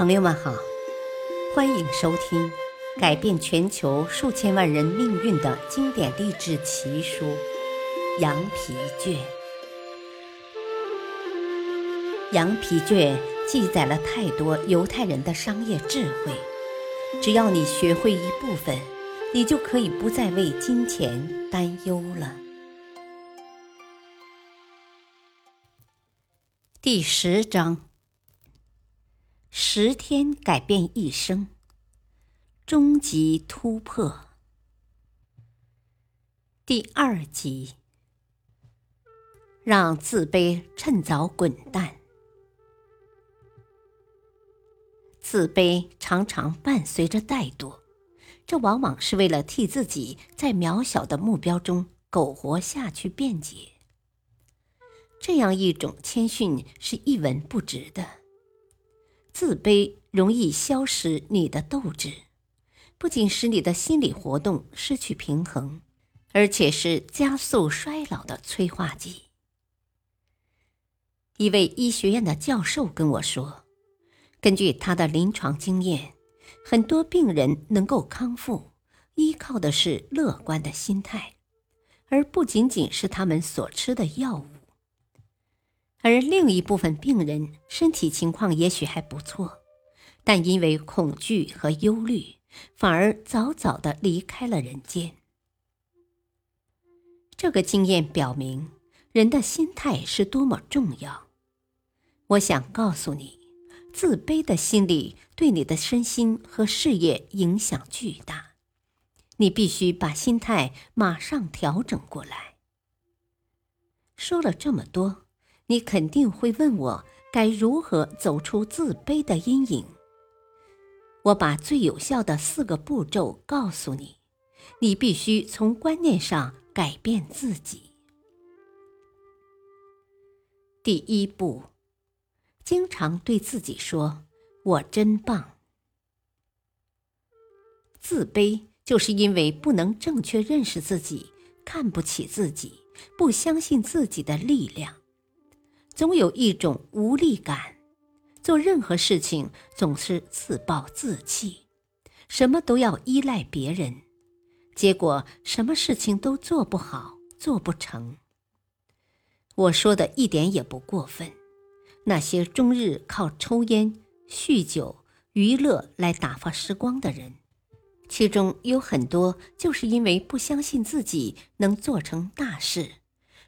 朋友们好，欢迎收听改变全球数千万人命运的经典励志奇书《羊皮卷》。《羊皮卷》记载了太多犹太人的商业智慧，只要你学会一部分，你就可以不再为金钱担忧了。第十章。十天改变一生，终极突破。第二集，让自卑趁早滚蛋。自卑常常伴随着怠惰，这往往是为了替自己在渺小的目标中苟活下去辩解。这样一种谦逊是一文不值的。自卑容易消蚀你的斗志，不仅使你的心理活动失去平衡，而且是加速衰老的催化剂。一位医学院的教授跟我说，根据他的临床经验，很多病人能够康复，依靠的是乐观的心态，而不仅仅是他们所吃的药物。而另一部分病人身体情况也许还不错，但因为恐惧和忧虑，反而早早的离开了人间。这个经验表明，人的心态是多么重要。我想告诉你，自卑的心理对你的身心和事业影响巨大，你必须把心态马上调整过来。说了这么多。你肯定会问我该如何走出自卑的阴影。我把最有效的四个步骤告诉你，你必须从观念上改变自己。第一步，经常对自己说：“我真棒。”自卑就是因为不能正确认识自己，看不起自己，不相信自己的力量。总有一种无力感，做任何事情总是自暴自弃，什么都要依赖别人，结果什么事情都做不好，做不成。我说的一点也不过分。那些终日靠抽烟、酗酒、娱乐来打发时光的人，其中有很多就是因为不相信自己能做成大事，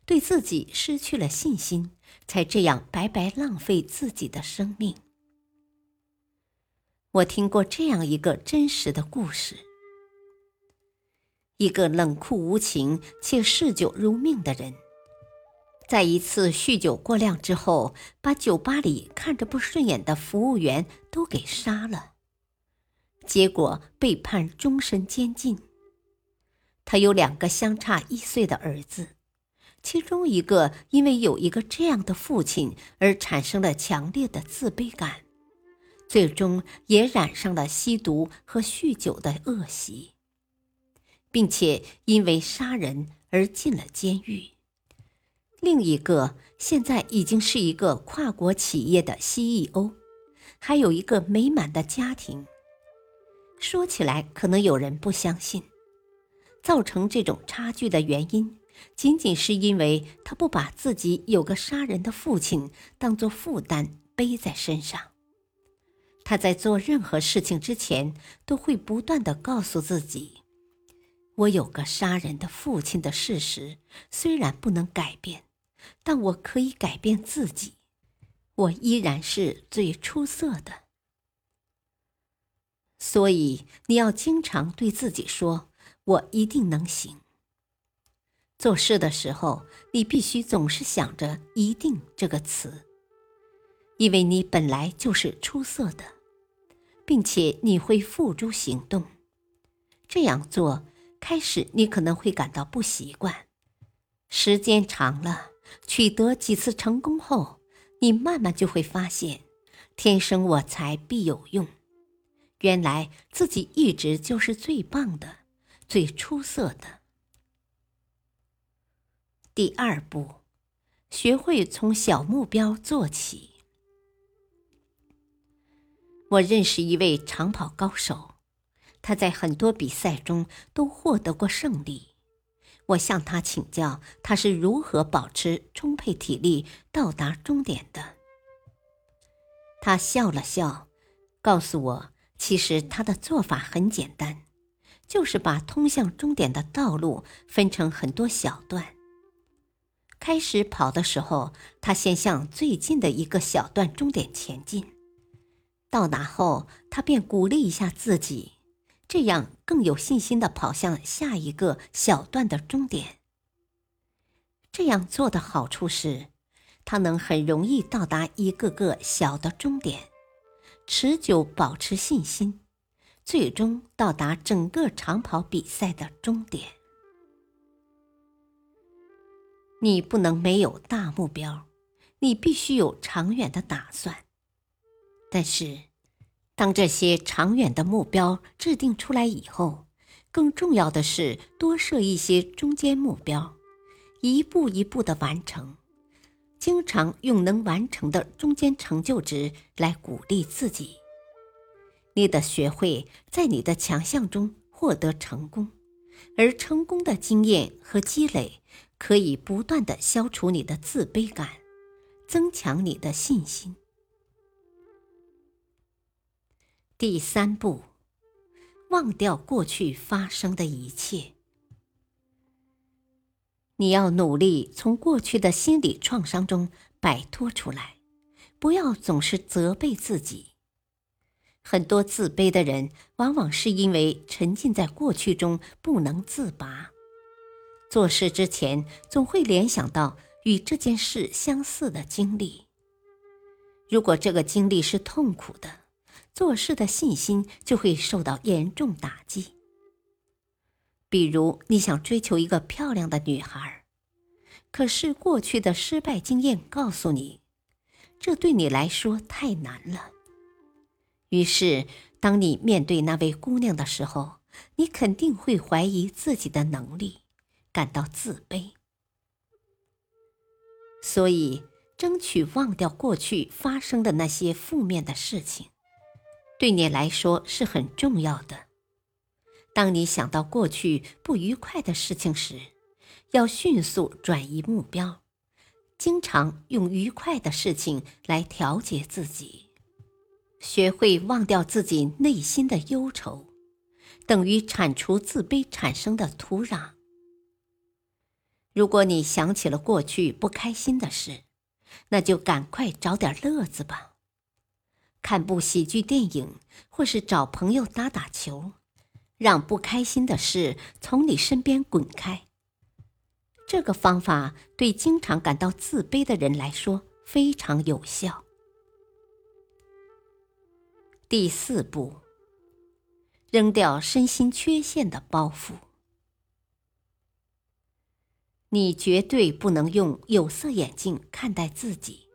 对自己失去了信心。才这样白白浪费自己的生命。我听过这样一个真实的故事：一个冷酷无情且嗜酒如命的人，在一次酗酒过量之后，把酒吧里看着不顺眼的服务员都给杀了，结果被判终身监禁。他有两个相差一岁的儿子。其中一个因为有一个这样的父亲而产生了强烈的自卑感，最终也染上了吸毒和酗酒的恶习，并且因为杀人而进了监狱。另一个现在已经是一个跨国企业的 CEO，还有一个美满的家庭。说起来可能有人不相信，造成这种差距的原因。仅仅是因为他不把自己有个杀人的父亲当做负担背在身上，他在做任何事情之前都会不断的告诉自己：“我有个杀人的父亲的事实虽然不能改变，但我可以改变自己，我依然是最出色的。”所以你要经常对自己说：“我一定能行。”做事的时候，你必须总是想着“一定”这个词，因为你本来就是出色的，并且你会付诸行动。这样做，开始你可能会感到不习惯，时间长了，取得几次成功后，你慢慢就会发现，天生我材必有用。原来自己一直就是最棒的、最出色的。第二步，学会从小目标做起。我认识一位长跑高手，他在很多比赛中都获得过胜利。我向他请教，他是如何保持充沛体力到达终点的。他笑了笑，告诉我，其实他的做法很简单，就是把通向终点的道路分成很多小段。开始跑的时候，他先向最近的一个小段终点前进。到达后，他便鼓励一下自己，这样更有信心的跑向下一个小段的终点。这样做的好处是，他能很容易到达一个个小的终点，持久保持信心，最终到达整个长跑比赛的终点。你不能没有大目标，你必须有长远的打算。但是，当这些长远的目标制定出来以后，更重要的是多设一些中间目标，一步一步的完成。经常用能完成的中间成就值来鼓励自己。你得学会在你的强项中获得成功，而成功的经验和积累可以不断的消除你的自卑感，增强你的信心。第三步，忘掉过去发生的一切。你要努力从过去的心理创伤中摆脱出来，不要总是责备自己。很多自卑的人，往往是因为沉浸在过去中不能自拔，做事之前总会联想到与这件事相似的经历。如果这个经历是痛苦的，做事的信心就会受到严重打击。比如，你想追求一个漂亮的女孩，可是过去的失败经验告诉你，这对你来说太难了。于是，当你面对那位姑娘的时候，你肯定会怀疑自己的能力，感到自卑。所以，争取忘掉过去发生的那些负面的事情。对你来说是很重要的。当你想到过去不愉快的事情时，要迅速转移目标，经常用愉快的事情来调节自己，学会忘掉自己内心的忧愁，等于铲除自卑产生的土壤。如果你想起了过去不开心的事，那就赶快找点乐子吧。看部喜剧电影，或是找朋友打打球，让不开心的事从你身边滚开。这个方法对经常感到自卑的人来说非常有效。第四步，扔掉身心缺陷的包袱。你绝对不能用有色眼镜看待自己。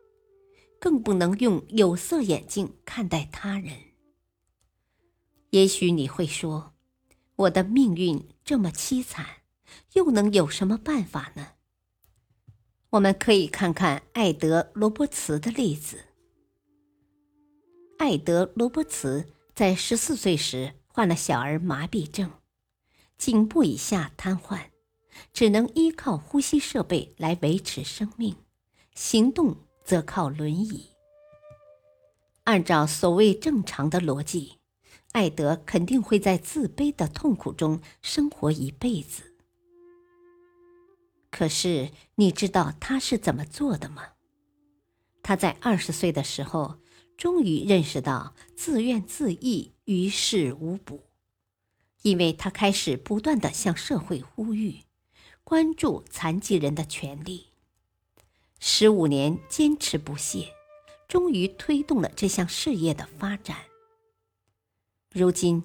更不能用有色眼镜看待他人。也许你会说：“我的命运这么凄惨，又能有什么办法呢？”我们可以看看艾德·罗伯茨的例子。艾德·罗伯茨在十四岁时患了小儿麻痹症，颈部以下瘫痪，只能依靠呼吸设备来维持生命，行动。则靠轮椅。按照所谓正常的逻辑，艾德肯定会在自卑的痛苦中生活一辈子。可是，你知道他是怎么做的吗？他在二十岁的时候，终于认识到自怨自艾于事无补，因为他开始不断的向社会呼吁，关注残疾人的权利。十五年坚持不懈，终于推动了这项事业的发展。如今，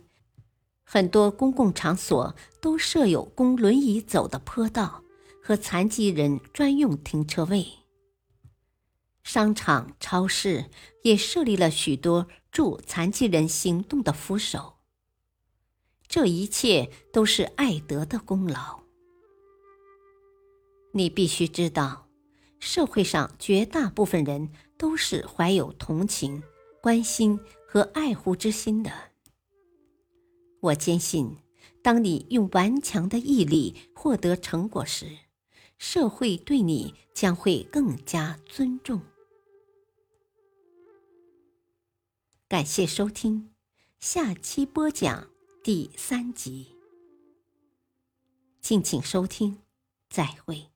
很多公共场所都设有供轮椅走的坡道和残疾人专用停车位。商场、超市也设立了许多助残疾人行动的扶手。这一切都是爱德的功劳。你必须知道。社会上绝大部分人都是怀有同情、关心和爱护之心的。我坚信，当你用顽强的毅力获得成果时，社会对你将会更加尊重。感谢收听，下期播讲第三集。敬请收听，再会。